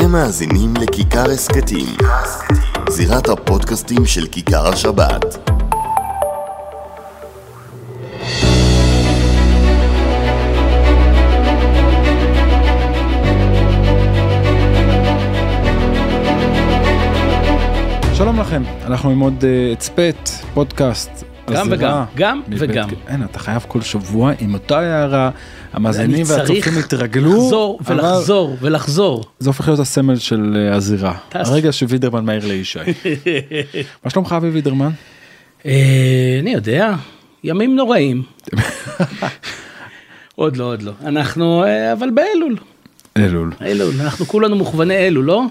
אתם מאזינים לכיכר הסכתים, זירת הפודקאסטים של כיכר השבת. שלום לכם, אנחנו עם עוד הצפת, פודקאסט. גם וגם, גם וגם. אין, אתה חייב כל שבוע עם אותה הערה, המאזינים אני והצופים צריך התרגלו, לחזור אבל ולחזור ולחזור. זה הופך להיות הסמל של אה, הזירה. הרגע שווידרמן מעיר לישי. מה שלומך אבי וידרמן? אה, אני יודע, ימים נוראים. עוד לא, עוד לא. אנחנו, אה, אבל באלול. אלול. אלול, אנחנו כולנו מוכווני אלול, לא?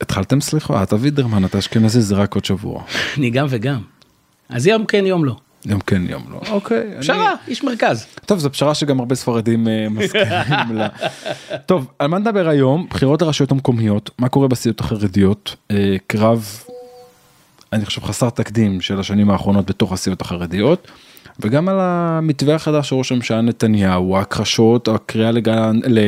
התחלתם סליחה, אתה וידרמן, אתה אשכנזי, זה רק עוד שבוע. אני גם וגם. אז יום כן, יום לא. יום כן, יום לא. אוקיי. אני- פשרה, איש מרכז. טוב, זו פשרה שגם הרבה ספרדים אה, מסכימים לה. טוב, על מה נדבר היום? בחירות לרשויות המקומיות, מה קורה בסיעות החרדיות, אה, קרב, אני חושב חסר תקדים של השנים האחרונות בתוך הסיעות החרדיות, וגם על המתווה החדש של ראש הממשלה נתניהו, ההכחשות, הקריאה לגן, ל,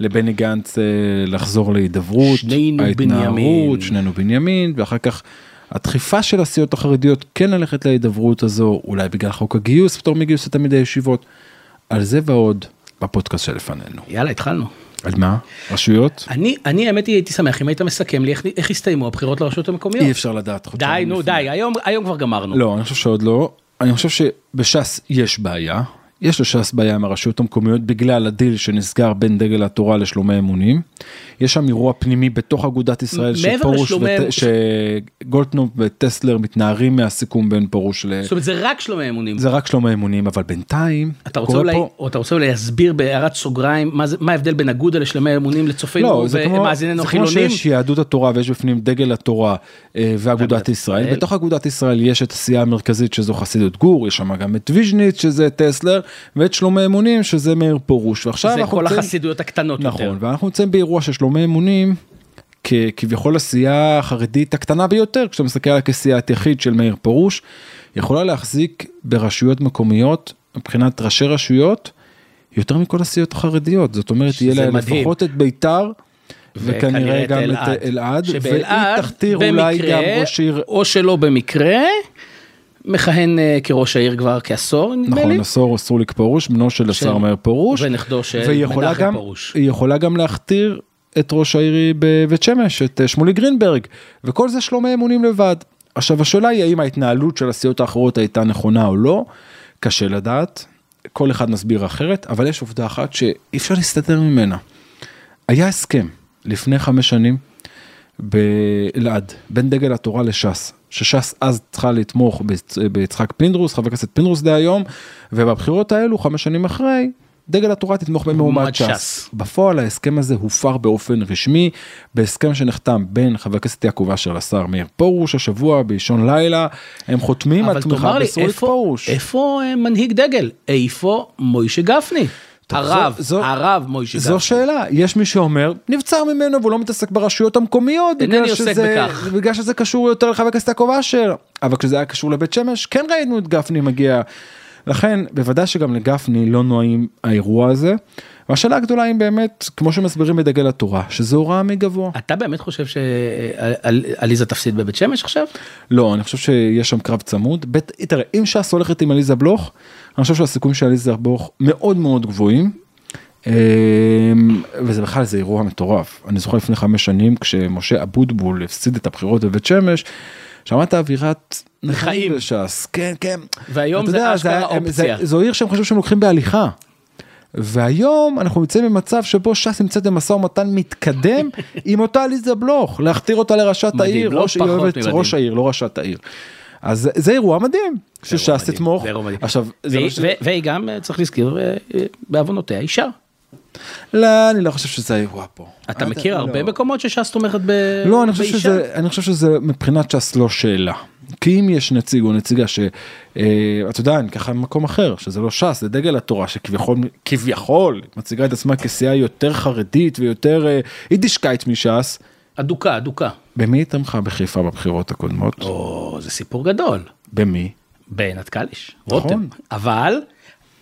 לבני גנץ אה, לחזור להידברות, שנינו בנימין. שנינו בנימין, ואחר כך הדחיפה של הסיעות החרדיות כן ללכת להידברות הזו, אולי בגלל חוק הגיוס, פטור מגיוס לתלמידי ישיבות, על זה ועוד בפודקאסט שלפנינו. יאללה, התחלנו. על מה? רשויות? אני, אני האמת היא הייתי שמח אם היית מסכם לי איך, איך הסתיימו הבחירות לרשויות המקומיות. אי אפשר לדעת. די, נו, לפני. די, היום, היום כבר גמרנו. לא, אני חושב שעוד לא. אני חושב שבש"ס יש בעיה. יש לש"ס בעיה עם הרשויות המקומיות בגלל הדיל שנסגר בין דגל התורה לשלומי אמונים. יש שם אירוע פנימי בתוך אגודת ישראל שפרוש לשלומי- ות- שגולדקנופ וטסלר מתנערים מהסיכום בין פרוש ל... זאת אומרת, זה רק שלומי אמונים. זה רק שלומי אמונים אבל בינתיים אתה רוצה אולי, פה- או אתה רוצה אולי להסביר בהערת סוגריים מה, זה, מה ההבדל בין אגודה לשלמי אמונים לצופינו לא, ומאזיננו זה כמו החילונים? שיש יהדות התורה ויש בפנים דגל התורה אה, ואגודת. ישראל. בתוך אגודת ישראל יש את הסיעה המרכזית שזו חסידות גור, יש שם גם את ויז'ניץ שזה טסלר, ואת שלומי אמונים שזה מאיר פרוש. ועכשיו זה כל נמצאים- החסידויות הקטנות נכון, יותר. ואנחנו נמצאים באירוע של שלומי אמונים. כביכול הסיעה החרדית הקטנה ביותר כשאתה מסתכל עליה כסיעת יחיד של מאיר פרוש יכולה להחזיק ברשויות מקומיות מבחינת ראשי רשויות יותר מכל הסיעות החרדיות זאת אומרת יהיה לה. לפחות את ביתר וכנראה את גם אלעד. את אלעד והיא שבאלעד, תכתיר אולי גם ראש עיר או שלא במקרה, מכהן אה, כראש העיר כבר כעשור, נדמה לי. נכון עשור אסרוליק פרוש בנו של השר מאיר פרוש ונכדו של והיא מנחם פרוש. היא יכולה גם להכתיר את ראש העיר בבית שמש את אה, שמולי גרינברג וכל זה שלומי אמונים לבד. עכשיו השאלה היא האם ההתנהלות של הסיעות האחרות הייתה נכונה או לא קשה לדעת כל אחד מסביר אחרת אבל יש עובדה אחת שאי אפשר להסתתר ממנה. היה הסכם לפני חמש שנים באלעד בין דגל התורה לש"ס שש"ס אז צריכה לתמוך ביצ- ביצחק פינדרוס חבר הכנסת פינדרוס דהיום ובבחירות האלו חמש שנים אחרי דגל התורה תתמוך במועמד מועמד ש"ס. ש"ס. בפועל ההסכם הזה הופר באופן רשמי בהסכם שנחתם בין חבר הכנסת יעקב אשר לשר מאיר פרוש השבוע באישון לילה הם חותמים על תמיכה איפה, פרוש. איפה אה, מנהיג דגל? איפה מוישה גפני? הרב, זו- הרב מוישה גפני. זו שאלה, יש מי שאומר, נבצר ממנו והוא לא מתעסק ברשויות המקומיות, אינני עוסק שזה, בכך. בגלל שזה קשור יותר לחבר הכנסת יעקב אשר, אבל כשזה היה קשור לבית שמש, כן ראינו את גפני מגיע. לכן, בוודאי שגם לגפני לא נועים האירוע הזה, והשאלה הגדולה היא באמת, כמו שמסבירים בדגל התורה, שזו הוראה מגבוה. אתה באמת חושב שעליזה תפסיד בבית שמש עכשיו? לא, אני חושב שיש שם קרב צמוד. בית, תראה, אם ש"ס הולכת עם עליזה בלוך, אני חושב שהסיכויים של עליזה בלוך מאוד מאוד גבוהים. אמ, וזה בכלל זה אירוע מטורף. אני זוכר לפני חמש שנים כשמשה אבוטבול הפסיד את הבחירות בבית שמש, שמעת אווירת לחיים. בש"ס, כן כן. והיום זה יודע, אשכרה אופציה. זה- זו עיר שהם חשבו שהם לוקחים בהליכה. והיום אנחנו נמצאים במצב שבו ש"ס נמצאת במשא ומתן מתקדם עם אותה עליזה בלוך להכתיר אותה לראשת העיר לא ראש אוהבת. ראש העיר לא ראשת העיר. אז זה אירוע מדהים שש"ס תתמוך. עכשיו והיא- לא והיא גם, אה, צריך להזכיר, אה, אה, בעוונותיה אישה. לא אני לא חושב שזה האירוע פה. אתה לא- מכיר לא. הרבה מקומות שש"ס תומכת לא אני חושב באישה? שזה אני חושב שזה מבחינת ש"ס לא שאלה. כי אם יש נציג או נציגה שאתה יודע אני ככה במקום אחר שזה לא ש"ס זה דגל התורה שכביכול כביכול מציגה את עצמה כסיעה יותר חרדית ויותר יידישקייט מש"ס. אדוקה, אדוקה. במי היא תמכה בחיפה בבחירות הקודמות? או, זה סיפור גדול. במי? בעינת קליש, נכון. רותם. אבל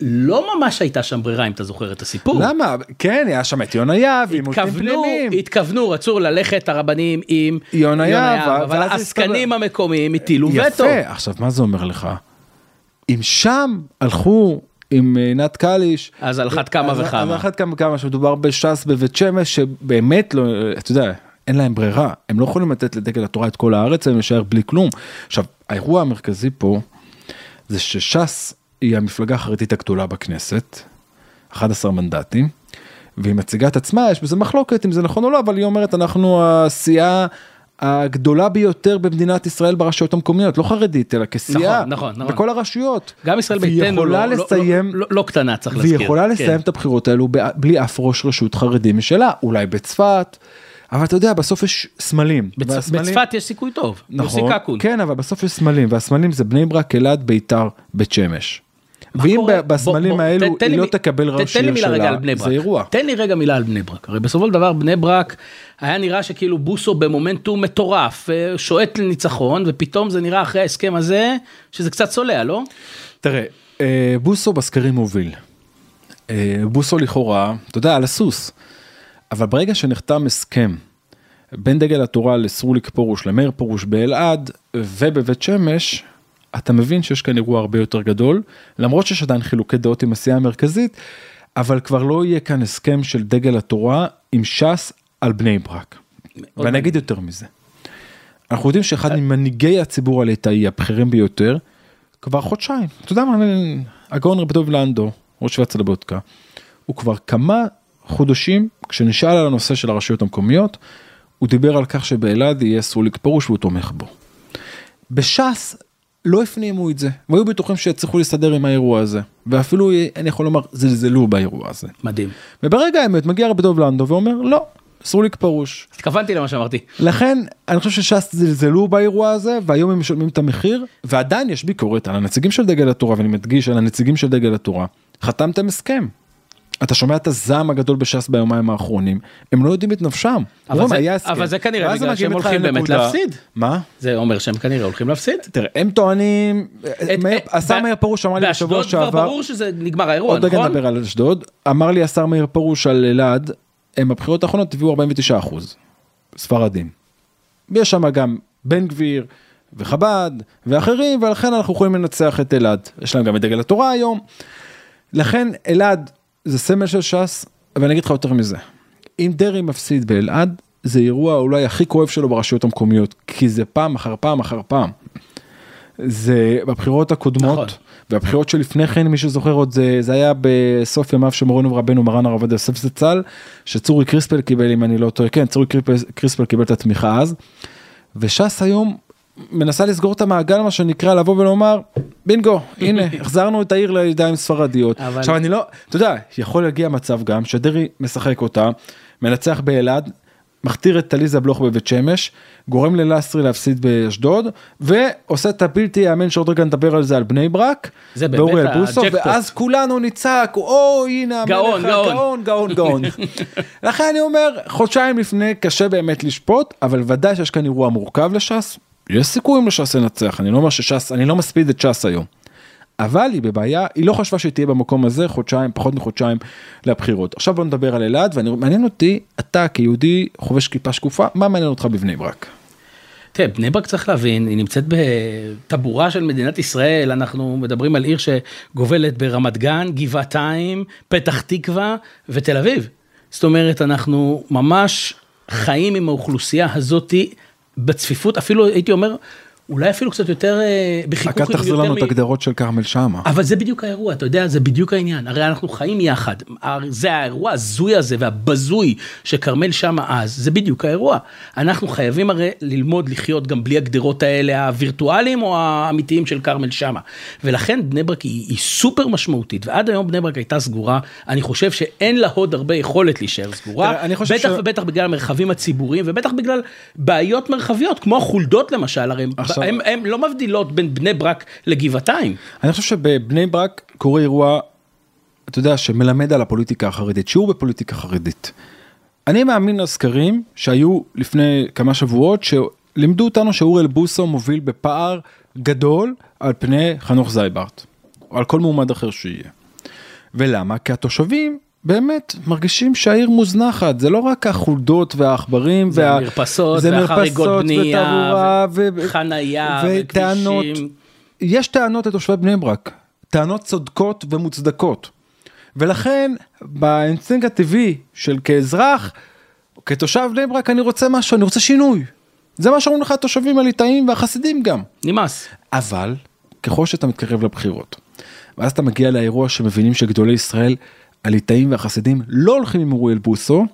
לא ממש הייתה שם ברירה אם אתה זוכר את הסיפור. למה? כן, היה שם את יונה יהב, עימותים פנימיים. התכוונו, רצו ללכת הרבנים עם יונה יהב, אבל העסקנים המקומיים הטילו וטו. יפה, עכשיו מה זה אומר לך? אם שם הלכו עם אה, עינת קליש, אז על אחת כמה אז- אז וכמה. על אחת כמה וכמה שמדובר בש"ס בבית שמש שבאמת לא, אתה יודע, אין להם ברירה, הם לא יכולים לתת לדגל התורה את כל הארץ, הם להישאר בלי כלום. עכשיו, האירוע המרכזי פה זה שש"ס היא המפלגה החרדית הגדולה בכנסת, 11 מנדטים, והיא מציגה את עצמה, יש בזה מחלוקת אם זה נכון או לא, אבל היא אומרת אנחנו הסיעה הגדולה ביותר במדינת ישראל ברשויות המקומיות, לא חרדית, אלא כסיעה, נכון, נכון, נכון. בכל הרשויות. גם ישראל והיא ביתנו לא, לא- לסיים, לא, לא, לא קטנה צריך והיא להזכיר. יכולה כן. לסיים את הבחירות האלו בלי אף ראש רשות חרדי משלה, אולי בצפת, אבל אתה יודע, בסוף יש סמלים. בצ... והסמלים- בצפת יש סיכוי טוב. נכון, יוסי קקון. כן, אבל בסוף יש סמלים, והסמלים זה בני ברק, אלעד, ביתר, בית שמש. ואם בסמלים בוא- בוא, האלו תן היא לא מ- תקבל ת- ראש תן לי עיר מילה רגע שלה, על בני ברק. זה אירוע. תן לי רגע מילה על בני ברק. הרי בסופו של דבר בני ברק היה נראה שכאילו בוסו במומנטום מטורף, אה, שועט לניצחון, ופתאום זה נראה אחרי ההסכם הזה שזה קצת צולע, לא? תראה, אה, בוסו בסקרים מוביל. אה, בוסו לכאורה, אתה יודע, על הסוס. אבל ברגע שנחתם הסכם בין דגל התורה לסרוליק פרוש למאיר פרוש באלעד ובבית שמש, אתה מבין שיש כאן אירוע הרבה יותר גדול, למרות שיש עדיין חילוקי דעות עם הסיעה המרכזית, אבל כבר לא יהיה כאן הסכם של דגל התורה עם ש"ס על בני ברק. ואני אגיד יותר מזה. אנחנו יודעים שאחד ממנהיגי הציבור הליטאי הבכירים ביותר, כבר חודשיים, אתה יודע מה, הגאון רבי דב לנדו, ראש ועצה לבודקה, הוא כבר כמה חודשים, כשנשאל על הנושא של הרשויות המקומיות, הוא דיבר על כך שבאלעד יהיה סרוליק פרוש והוא תומך בו. בש"ס לא הפנימו את זה, והיו בטוחים שיצליחו להסתדר עם האירוע הזה, ואפילו, אני יכול לומר, זלזלו באירוע הזה. מדהים. וברגע האמת מגיע רבי דב לנדו ואומר, לא, סרוליק פרוש. התכוונתי למה שאמרתי. לכן אני חושב שש"ס זלזלו באירוע הזה והיום הם משלמים את המחיר ועדיין יש ביקורת על הנציגים של דגל התורה ואני מדגיש על הנציגים של דגל התורה חתמתם הסכם. אתה שומע את הזעם הגדול בש"ס ביומיים האחרונים הם לא יודעים את נפשם. אבל זה- היה. אבל זה כנראה בגלל שהם הולכים באמת להפסיד. מה? זה אומר שהם כנראה הולכים להפסיד. תראה הם טוענים את- השר מאיר פרוש אמר לי בשבוע באשדוד כבר שעבר ברור שזה נגמר האירוע, עוד רגע נכון? נדבר על אשדוד אמר לי השר מאיר פרוש על אלעד הם בבחירות האחרונות הביאו 49 אחוז ספרדים. יש שם גם בן גביר וחב"ד ואחרים ולכן אנחנו יכולים לנצח את אלעד יש להם גם את דגל התורה היום. לכן אלעד זה סמל של ש"ס ואני אגיד לך יותר מזה. אם דרעי מפסיד באלעד זה אירוע אולי הכי כואב שלו ברשויות המקומיות כי זה פעם אחר פעם אחר פעם. זה בבחירות הקודמות נכון. והבחירות שלפני כן מי שזוכר עוד זה זה היה בסוף ימיו של מורנו ורבנו מרן הרב עובדיה יוסף זצ"ל שצורי קריספל קיבל אם אני לא טועה כן צורי קריספל קיבל את התמיכה אז. וש"ס היום מנסה לסגור את המעגל מה שנקרא לבוא ולומר בינגו הנה החזרנו את העיר לידיים ספרדיות אבל- עכשיו אני לא אתה יודע יכול להגיע מצב גם שדרעי משחק אותה מנצח באלעד. מכתיר את עליזה בלוך בבית שמש, גורם ללסרי להפסיד באשדוד, ועושה את הבלתי יאמן שעוד רגע נדבר על זה על בני ברק, זה באמת בוסו, הג'קפוט. ואז כולנו נצעק, או הנה המלך גאון, הגאון, גאון, גאון. לכן אני אומר, חודשיים לפני קשה באמת לשפוט, אבל ודאי שיש כאן אירוע מורכב לש"ס, יש סיכויים לש"ס לנצח, אני לא אומר שש"ס, אני לא מספיד את ש"ס היום. אבל היא בבעיה, היא לא חשבה שהיא תהיה במקום הזה חודשיים, פחות מחודשיים לבחירות. עכשיו בוא נדבר על אלעד, ומעניין אותי, אתה כיהודי חובש כיפה שקופה, מה מעניין אותך בבני ברק? תראה, בני ברק צריך להבין, היא נמצאת בטבורה של מדינת ישראל, אנחנו מדברים על עיר שגובלת ברמת גן, גבעתיים, פתח תקווה ותל אביב. זאת אומרת, אנחנו ממש חיים עם האוכלוסייה הזאתי בצפיפות, אפילו הייתי אומר, אולי אפילו קצת יותר אה, בחיכוך. רק אל תחזיר לנו מ- את הגדרות של כרמל שאמה. אבל זה בדיוק האירוע, אתה יודע, זה בדיוק העניין. הרי אנחנו חיים יחד. זה האירוע ההזוי הזה והבזוי שכרמל שמה אז, זה בדיוק האירוע. אנחנו חייבים הרי ללמוד לחיות גם בלי הגדרות האלה, הווירטואליים או האמיתיים של כרמל שמה. ולכן בני ברק היא, היא סופר משמעותית, ועד היום בני ברק הייתה סגורה. אני חושב שאין לה עוד הרבה יכולת להישאר סגורה. בטח ש- ובטח בגלל המרחבים הציבוריים, ובטח בגלל בעיות מרחביות, כמו החולדות למשל, הרי עכשיו- הם, הם לא מבדילות בין בני ברק לגבעתיים. אני חושב שבבני ברק קורה אירוע, אתה יודע, שמלמד על הפוליטיקה החרדית, שיעור בפוליטיקה חרדית. אני מאמין לסקרים שהיו לפני כמה שבועות, שלימדו אותנו שאוריאל בוסו מוביל בפער גדול על פני חנוך זייברט, או על כל מועמד אחר שיהיה. ולמה? כי התושבים באמת מרגישים שהעיר מוזנחת, זה לא רק החולדות והעכברים, זה וה- המרפסות, זה מרפסות ותעבורה, ו- חנייה, וטענות, וכבישים. יש טענות לתושבי בני ברק, טענות צודקות ומוצדקות. ולכן באינסטינקט הטבעי של כאזרח, כתושב בני ברק אני רוצה משהו, אני רוצה שינוי. זה מה שאומרים לך התושבים הליטאים והחסידים גם. נמאס. אבל ככל שאתה מתקרב לבחירות, ואז אתה מגיע לאירוע שמבינים שגדולי ישראל, הליטאים והחסידים לא הולכים עם אוריאל בוסו,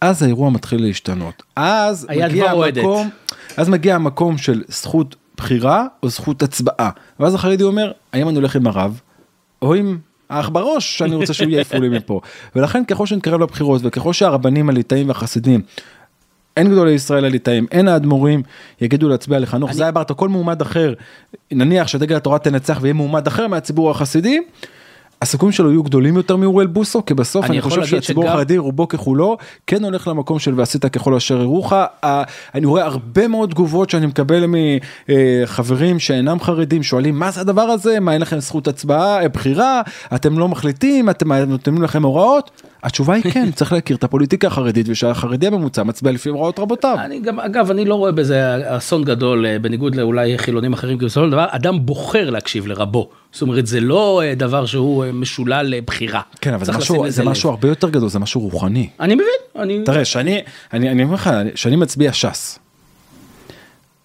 אז האירוע מתחיל להשתנות. אז מגיע. המקום, אז מגיע המקום של זכות בחירה או זכות הצבעה. ואז החרדי אומר, האם אני הולך עם הרב, או עם האח בראש שאני רוצה שהוא יעיפו לי מפה. ולכן ככל שנתקרב לבחירות וככל שהרבנים הליטאים והחסידים אין גדולי ישראל הליטאים, אין האדמו"רים, יגידו להצביע לחנוך, זה היה ברטה, כל מועמד אחר, נניח שדגל התורה תנצח ויהיה מועמד אחר מהציבור החסידי, הסיכויים שלו יהיו גדולים יותר מאוריאל בוסו, כי בסוף אני אני חושב שהציבור שגם- החרדי רובו ככולו כן הולך למקום של ועשית ככל אשר יראוך. ה- אני רואה הרבה מאוד תגובות שאני מקבל מחברים שאינם חרדים שואלים מה זה הדבר הזה מה אין לכם זכות הצבעה אה, בחירה אתם לא מחליטים אתם נותנים לכם הוראות. התשובה היא כן צריך להכיר את הפוליטיקה החרדית ושהחרדי הממוצע מצביע לפי הוראות רבותיו. אני גם, אגב, אני לא רואה בזה אסון גדול, אה, בניגוד לאולי חילונים אחרים, כי בסופו של דבר, אדם בוחר להקשיב לרבו. זאת אומרת, זה לא אה, דבר שהוא אה, משולל לבחירה. כן אבל זה משהו זה. משהו הרבה יותר גדול זה משהו רוחני. אני מבין, אני... תראה שאני אני אני אומר לך שאני מצביע ש"ס.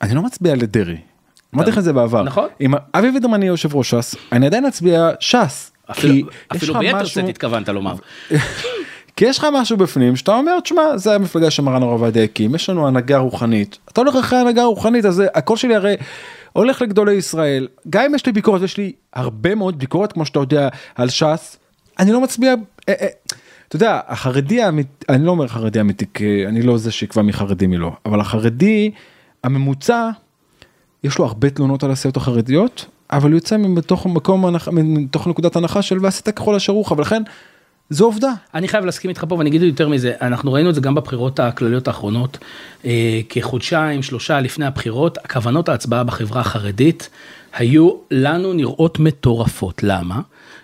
אני לא מצביע לדרעי. אמרתי לך את זה בעבר. נכון. אם אבי וידרמן יהיה יושב ראש ש"ס אני עדיין אצביע ש"ס. אפילו, ביתר משהו- שאת התכוונת לומר. כי יש לך משהו בפנים שאתה אומר תשמע זה המפלגה שמרן הרב עובדיה הקים יש לנו הנהגה רוחנית אתה הולך אחרי הנהגה רוחנית אז הקול שלי הרי הולך לגדולי ישראל גם אם יש לי ביקורת יש לי הרבה מאוד ביקורת כמו שאתה יודע על ש"ס אני לא מצביע. אה, אה, אתה יודע החרדי האמיתי אני לא אומר חרדי אמיתי כי אני לא זה שיקבע מי חרדי מי לא אבל החרדי הממוצע יש לו הרבה תלונות על הסיעות החרדיות אבל הוא יוצא מתוך מקום מתוך נקודת הנחה של ועשית ככל אשר רוחך ולכן זו עובדה. אני חייב להסכים איתך פה ואני אגיד יותר מזה, אנחנו ראינו את זה גם בבחירות הכלליות האחרונות, אה, כחודשיים, שלושה לפני הבחירות, הכוונות ההצבעה בחברה החרדית היו לנו נראות מטורפות. למה?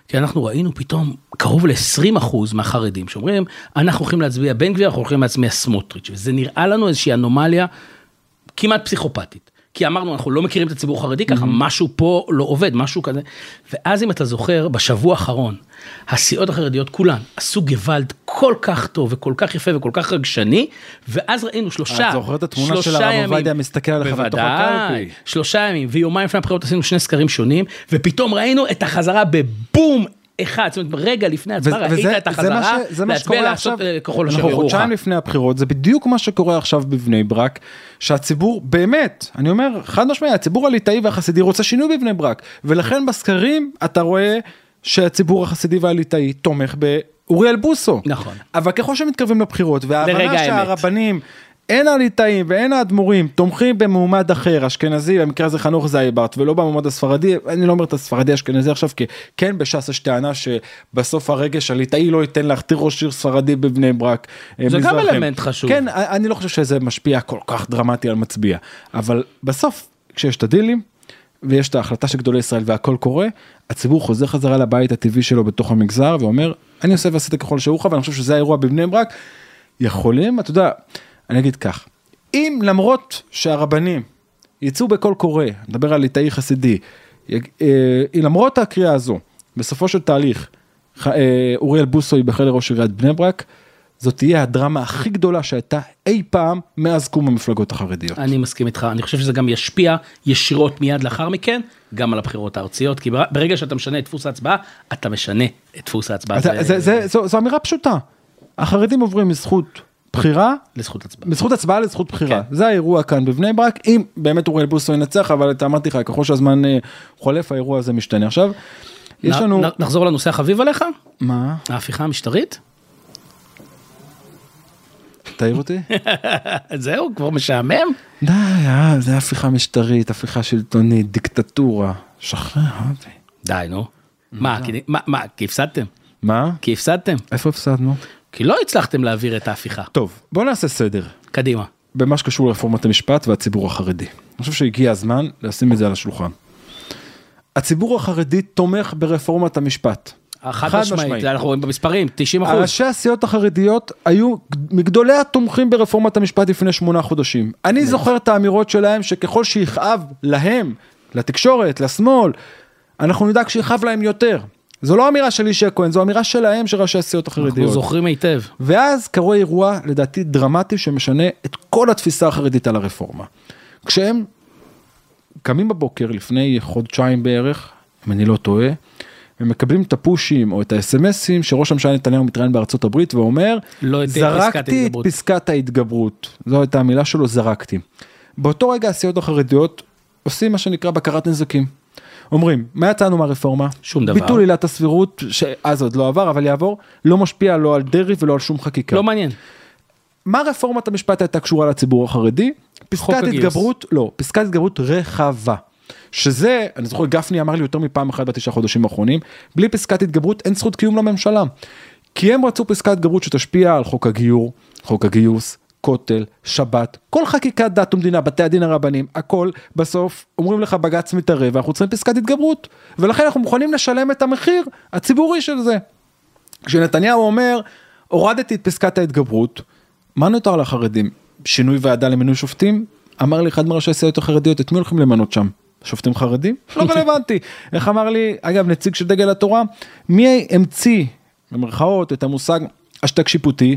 כי אנחנו ראינו פתאום קרוב ל-20% מהחרדים שאומרים, אנחנו הולכים להצביע בן גביר, אנחנו הולכים להצביע סמוטריץ', וזה נראה לנו איזושהי אנומליה כמעט פסיכופתית. כי אמרנו אנחנו לא מכירים את הציבור החרדי ככה משהו פה לא עובד משהו כזה. ואז אם אתה זוכר בשבוע האחרון הסיעות החרדיות כולן עשו גוואלד כל כך טוב וכל כך יפה וכל כך רגשני ואז ראינו שלושה את זוכרת את התמונה של הרב עובדיה מסתכל עליך בתוך הקלפי? שלושה ימים ויומיים לפני הבחירות עשינו שני סקרים שונים ופתאום ראינו את החזרה בבום אחד זאת אומרת רגע לפני ההצבעה ראית את החזרה זה מה להצביע שקורה לעשות עכשיו, ככל אשר אנחנו יורוך. חודשיים לפני הבחירות זה בדיוק מה שקורה עכשיו בבני ברק שהציבור באמת אני אומר חד משמעי הציבור הליטאי והחסידי רוצה שינוי בבני ברק ולכן בסקרים אתה רואה שהציבור החסידי והליטאי תומך באוריאל בוסו נכון. אבל ככל שמתקרבים לבחירות וההבנה לרגע האמת. הן הליטאים והן האדמו"רים תומכים במועמד אחר אשכנזי במקרה הזה חנוך זייברט ולא במועמד הספרדי אני לא אומר את הספרדי אשכנזי עכשיו כי כן בש"ס יש טענה שבסוף הרגש הליטאי לא ייתן להכתיר ראש עיר ספרדי בבני ברק. אה, זה גם מזרחים. אלמנט חשוב. כן אני לא חושב שזה משפיע כל כך דרמטי על מצביע אבל בסוף כשיש את הדילים. ויש את ההחלטה של גדולי ישראל והכל קורה הציבור חוזר חזרה לבית הטבעי שלו בתוך המגזר ואומר אני עושה ועשיתי ככל שאורך ואני חושב שזה האירוע בבני ברק. יכולים אתה יודע אני אגיד כך אם למרות שהרבנים יצאו בקול קורא נדבר על ליטאי חסידי אה, למרות הקריאה הזו בסופו של תהליך אה, אוריאל בוסו ייבחר לראש עיריית בני ברק. זאת תהיה הדרמה הכי גדולה שהייתה אי פעם מאז קום המפלגות החרדיות. אני מסכים איתך, אני חושב שזה גם ישפיע ישירות מיד לאחר מכן, גם על הבחירות הארציות, כי בר- ברגע שאתה משנה את דפוס ההצבעה, אתה משנה את דפוס ההצבעה. זה, זה, זה, זו, זו אמירה פשוטה. החרדים עוברים מזכות בחירה לזכות הצבעה. מזכות הצבעה לזכות בחירה כן. זה האירוע כאן בבני ברק אם באמת אוריאל בוסו ינצח אבל אתה אמרתי לך ככל שהזמן אה, חולף האירוע הזה משתנה עכשיו. יש לנו נחזור לנושא החביב עליך, מה ההפיכה המשטרית. תעיר אותי זהו, כבר משעמם. די אה, זה הפיכה משטרית הפיכה שלטונית דיקטטורה שחרר. די, נו. מה, כי- מה, מה, כי הפסדתם? מה כי הפסדתם? איפה הפסדנו כי לא הצלחתם להעביר את ההפיכה. טוב בוא נעשה סדר קדימה. במה שקשור לרפורמת המשפט והציבור החרדי. אני חושב שהגיע הזמן לשים את זה על השולחן. הציבור החרדי תומך ברפורמת המשפט. חד משמעית, אנחנו רואים במספרים, 90 אחוז. ראשי הסיעות החרדיות היו מגדולי התומכים ברפורמת המשפט לפני שמונה חודשים. אני זוכר את האמירות שלהם שככל שיכאב להם, לתקשורת, לשמאל, אנחנו נדאג שיכאב להם יותר. זו לא אמירה של ישי כהן, זו אמירה שלהם, של ראשי הסיעות אנחנו החרדיות. זוכרים היטב. ואז קרו אירוע לדעתי דרמטי שמשנה את כל התפיסה החרדית על הרפורמה. כשהם קמים בבוקר לפני חודשיים בערך, אם אני לא טועה, הם מקבלים את הפושים או את האס.אם.אסים שראש הממשלה נתניהו מתראיין בארצות הברית ואומר, לא זרקתי את ההתגברות." פסקת ההתגברות. זו הייתה המילה שלו, זרקתי. באותו רגע הסיעות החרדיות עושים מה שנקרא בקרת נזקים. אומרים, מה יצאנו מהרפורמה? שום דבר. ביטול עילת הסבירות, שאז עוד לא עבר, אבל יעבור, לא משפיע לא על דרעי ולא על שום חקיקה. לא מעניין. מה רפורמת המשפט הייתה קשורה לציבור החרדי? פסקת הגיוס. התגברות, לא, פסקת התגברות רחבה. שזה, אני זוכר גפני אמר לי יותר מפעם אחת בתשעה חודשים האחרונים, בלי פסקת התגברות אין זכות קיום לממשלה. כי הם רצו פסקת התגברות שתשפיע על חוק הגיור, חוק הגיוס, כותל, שבת, כל חקיקת דת ומדינה, בתי הדין הרבניים, הכל, בסוף אומרים לך בג"ץ מתערב ואנחנו צריכים פסקת התגברות. ולכן אנחנו מוכנים לשלם את המחיר הציבורי של זה. כשנתניהו אומר, הורדתי את פסקת ההתגברות, מה נותר לחרדים? שינוי ועדה למינוי שופטים? אמר לי אחד מראשי הסיעות החרדיות, את מי הולכים למנות שם? שופטים חרדים? לא רלוונטי. איך אמר לי, אגב, נציג של דגל התורה, מי המציא, במרכאות, את המושג השתק שיפוטי?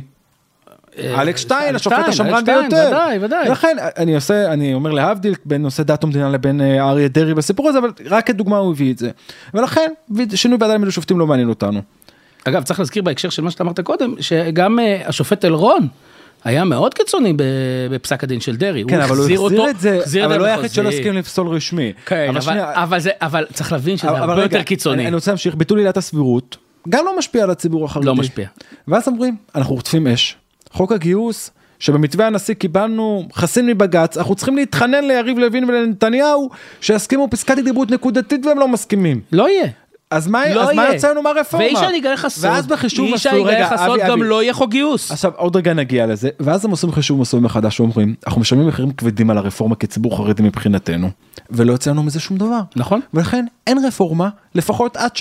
אלכס שטיין, השופט השמרן ביותר. ודאי, ודאי. לכן אני עושה, אני אומר להבדיל בין נושא דת ומדינה לבין אה, אריה דרעי בסיפור הזה, אבל רק כדוגמה הוא הביא את זה. ולכן שינוי ועדה למינוי שופטים לא מעניין אותנו. אגב, צריך להזכיר בהקשר של מה שאתה אמרת קודם, שגם אה, השופט אלרון היה מאוד קיצוני בפסק הדין של דרעי. כן, אבל הוא החזיר אותו- את זה, החזיר אבל לא היחיד. שלא הסכים לפסול רשמי. כן, אבל, שנייה, אבל, זה, אבל צריך להבין שזה אבל- הרבה רגע, יותר קיצוני. אני, אני רוצה להמשיך, ביטול עילת הסבירות, גם לא משפיע על הציבור החרדי. לא משפיע. ואז אומרים, אנחנו רודפים אש. חוק הגיוס, שבמתווה הנשיא קיבלנו חסין מבג"ץ, אנחנו צריכים להתחנן ליריב לוין ולנתניהו שיסכימו פסקת התגברות נקודתית והם לא מסכימים. לא יהיה. אז מה, לא אז מה יהיה. יצאנו מהרפורמה? ואיש אני אגלה לך סוד, ואז בחישוב איש מסלול, אני אגלה רגע, לך סוד, אבי, גם אבי. לא יהיה חוק גיוס. עכשיו עוד רגע נגיע לזה ואז הם עושים חישוב מסלול מחדש ואומרים אנחנו משלמים מחירים כבדים על הרפורמה כציבור חרדי מבחינתנו ולא יוצא לנו מזה שום דבר נכון. ולכן אין רפורמה לפחות עד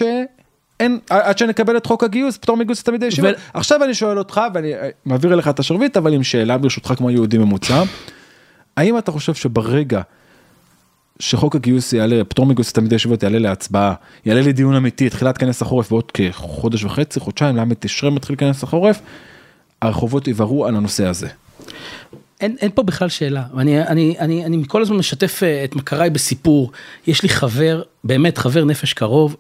שאין עד שנקבל את חוק הגיוס פטור מגיוס לתלמידי ישיבות ו- עכשיו אני שואל אותך ואני אה, מעביר אליך את השרביט אבל עם שאלה ברשותך כמו יהודי ממוצע. האם אתה חושב שברגע שחוק הגיוס יעלה, פטור מגיוס לתלמידי ישיבות יעלה להצבעה, יעלה לדיון אמיתי, תחילת כנס החורף בעוד כחודש וחצי, חודשיים, ל' תשרי מתחיל כנס החורף, הרחובות יבערו על הנושא הזה. אין, אין פה בכלל שאלה, אני, אני, אני, אני כל הזמן משתף אה, את מכריי בסיפור, יש לי חבר, באמת חבר נפש קרוב,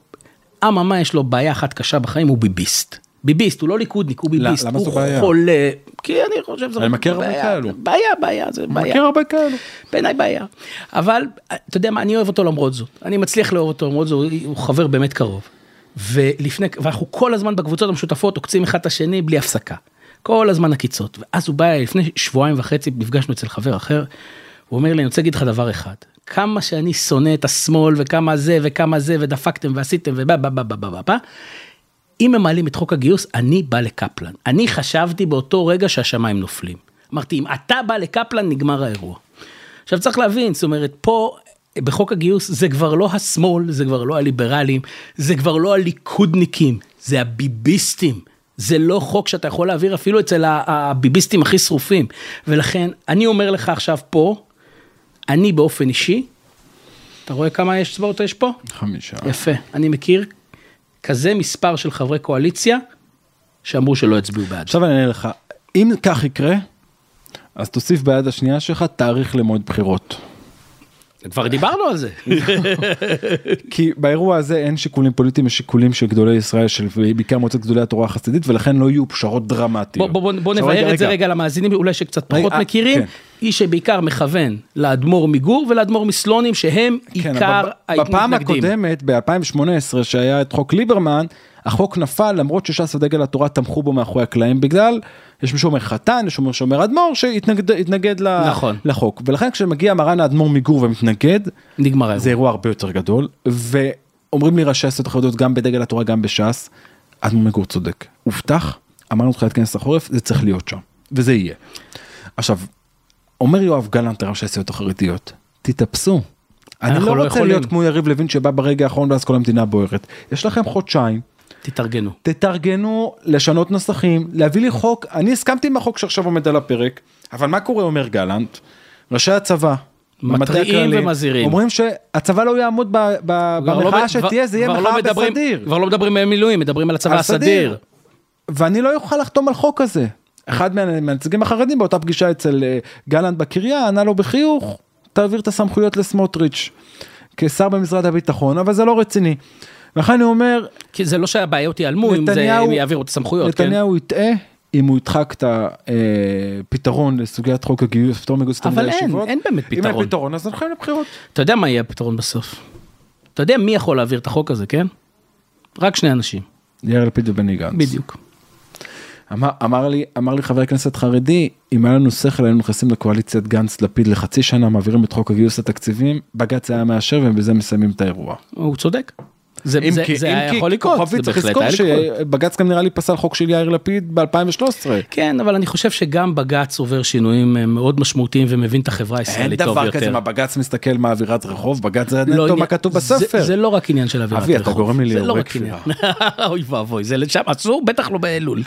אממה יש לו בעיה אחת קשה בחיים, הוא ביביסט. ביביסט, הוא לא ליכודניק, הוא ביביסט, למה הוא זו בעיה? חולה, כי אני חושב שזה אני מכיר הרבה כאלו. בעיה, בעיה, זה בעיה. מכיר הרבה כאלו. בעיניי בעיה. אבל אתה יודע מה, אני אוהב אותו למרות זאת. אני מצליח לאהוב אותו למרות זאת, הוא חבר באמת קרוב. ולפני, ואנחנו כל הזמן בקבוצות המשותפות עוקצים אחד את השני בלי הפסקה. כל הזמן עקיצות. ואז הוא בא אליי, לפני שבועיים וחצי נפגשנו אצל חבר אחר, הוא אומר לי, אני רוצה להגיד לך דבר אחד, כמה שאני שונא את השמאל וכמה זה וכמה זה ודפקתם ועשיתם ובא בא בא בא בא בא בא, אם הם מעלים את חוק הגיוס, אני בא לקפלן. אני חשבתי באותו רגע שהשמיים נופלים. אמרתי, אם אתה בא לקפלן, נגמר האירוע. עכשיו צריך להבין, זאת אומרת, פה בחוק הגיוס זה כבר לא השמאל, זה כבר לא הליברלים, זה כבר לא הליכודניקים, זה הביביסטים. זה לא חוק שאתה יכול להעביר אפילו אצל הביביסטים הכי שרופים. ולכן, אני אומר לך עכשיו פה, אני באופן אישי, אתה רואה כמה יש צבאות יש פה? חמישה. יפה, אני מכיר כזה מספר של חברי קואליציה שאמרו שלא יצביעו בעד. עכשיו אני אענה לך, אם כך יקרה, אז תוסיף ביד השנייה שלך תאריך למועד בחירות. כבר דיברנו על זה. כי באירוע הזה אין שיקולים פוליטיים, יש שיקולים של גדולי ישראל, של בעיקר מועצת גדולי התורה החסידית, ולכן לא יהיו פשרות דרמטיות. בוא, בוא, בוא נבהר את זה רגע למאזינים אולי שקצת פחות אה, מכירים, כן. איש שבעיקר מכוון לאדמו"ר מגור ולאדמו"ר מסלונים שהם כן, עיקר ב- בפעם. הקודמת, ב-2018, שהיה את חוק ליברמן, החוק נפל למרות שש"ס ודגל התורה תמכו בו מאחורי הקלעים בגלל, יש מי שאומר חתן, יש מי שאומר אדמו"ר, שהתנגד נכון. לחוק. ולכן כשמגיע מרן האדמו"ר מגור ומתנגד, נגמר. זה אירוע הרבה יותר גדול, ואומרים לי ראשי הסיעות החרדיות גם בדגל התורה גם בש"ס, אדמו"ר מגור צודק. הובטח, אמרנו תחילת כנס החורף, זה צריך להיות שם, וזה יהיה. עכשיו, אומר יואב גלנט לראשי הסיעות החרדיות, תתאפסו. אני לא לא רוצה יכולים. להיות כמו יריב לוין שבא ברגע האחרון ואז כל המדינה בוערת. יש לכם חודשיים, תתארגנו. תתארגנו, לשנות נוסחים, להביא לי חוק, אני הסכמתי עם החוק שעכשיו עומד על הפרק, אבל מה קורה אומר גלנט? ראשי הצבא. מתריעים ומזהירים. אומרים שהצבא לא יעמוד ב- ב- כבר לא במחאה שתהיה, זה יהיה לא מחאה מדברים- בסדיר. כבר לא מדברים על מילואים, מדברים על הצבא הסדיר. ואני לא אוכל לחתום על חוק כזה. אחד מה- מהנציגים החרדים באותה פגישה אצל אה, גלנט בקריה ענה לו בחיוך, תעביר את הסמכויות לסמוטריץ' כשר במשרד הביטחון, אבל זה לא רציני. לכן אני אומר, כי זה לא שהבעיות ייעלמו אם זה- אם יעבירו את הסמכויות, כן? נתניהו יטעה אם הוא ידחק את הפתרון לסוגיית חוק הגיוס, פטור מגיוס אבל תלמידי אין, הישיבות. אין באמת אם פתרון. אין פתרון אז הולכים לבחירות. אתה יודע מה יהיה הפתרון בסוף. אתה יודע מי יכול להעביר את החוק הזה, כן? רק שני אנשים. יאיר לפיד ובני גנץ. בדיוק. אמר, אמר לי אמר לי חבר כנסת חרדי אם היה לנו שכל היינו נכנסים לקואליציית גנץ לפיד לחצי שנה מעבירים את חוק הגיוס לתקציבים בג"ץ היה מאשר ובזה מסיימים את האירוע. הוא צודק. זה, אם זה, כי- זה אם היה כי יכול לקרות, כוכבי זה צריך לזכור. שבג"ץ גם נראה לי פסל חוק של יאיר לפיד ב-2013. כן, אבל אני חושב שגם בג"ץ עובר שינויים אה, מאוד משמעותיים ומבין את החברה אין הישראלית טוב דבר יותר. כזה מה בג"ץ מסתכל מה אווירת רחוב בג"ץ זה לא נטו עניין- מה כתוב זה- בספר. זה לא רק עניין של אווירת אבי, אתה רחוב. גורם לי זה לא רק עניין. אוי ואבוי, זה לשם אסור, בטח לא באלול.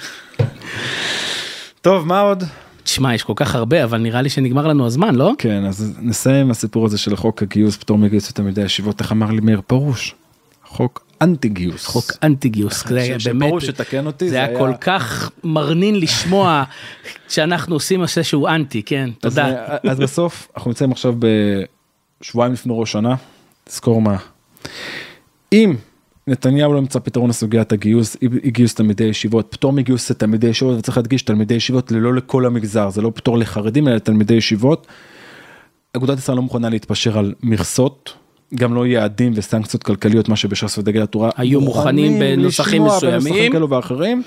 טוב מה עוד? תשמע, יש כל כך הרבה, אבל נראה לי שנגמר לנו הזמן, לא? כן אז נסיים הסיפור הזה של חוק הגיוס פטור מגיוס לתלמידי הישיבות איך אמר לי מאיר פרוש. חוק אנטי גיוס. חוק אנטי גיוס, זה היה באמת, שפרוש יתקן אותי, זה היה כל כך מרנין לשמוע שאנחנו עושים משהו שהוא אנטי, כן, תודה. אה, אז בסוף אנחנו נמצאים עכשיו בשבועיים לפני ראש שנה, תזכור מה. אם נתניהו לא ימצא פתרון לסוגיית הגיוס, אי גיוס תלמידי ישיבות, פטור מגיוס לתלמידי ישיבות, וצריך להדגיש תלמידי ישיבות ללא לכל המגזר, זה לא פטור לחרדים אלא לתלמידי ישיבות. אגודת ישראל לא מוכנה להתפשר על מכסות. גם לא יעדים וסנקציות כלכליות מה שבש"ס ודגל התורה היו מוכנים בנוסחים מסוימים. כאלו ואחרים.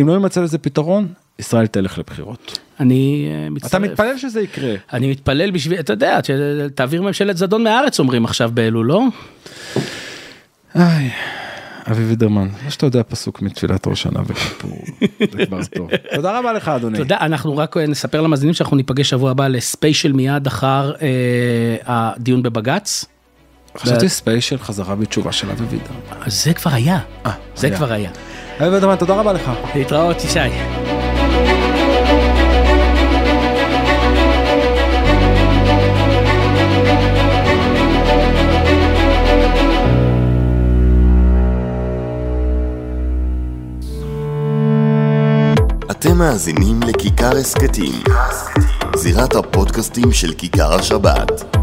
אם לא יימצא לזה פתרון ישראל תלך לבחירות. אני אה, מצטרף. אתה מתפלל שזה יקרה. אני מתפלל בשביל, אתה יודע, תעביר ממשלת זדון מהארץ אומרים עכשיו באלול, לא? איי, אבי וידרמן, מה שאתה יודע פסוק מתפילת ראש שנה וכיפור, זה כבר טוב. תודה רבה לך אדוני. תודה, אנחנו רק אה, נספר למאזינים שאנחנו ניפגש שבוע הבא לספיישל מיד אחר אה, הדיון בבג"ץ. חשבתי ספיישל חזרה בתשובה של אבי וידרמן. אז זה כבר היה, אה, זה. כבר היה. אבי וידרמן, תודה רבה לך. להתראות, ישי. אתם מאזינים לכיכר הסכתים, זירת הפודקאסטים של כיכר השבת.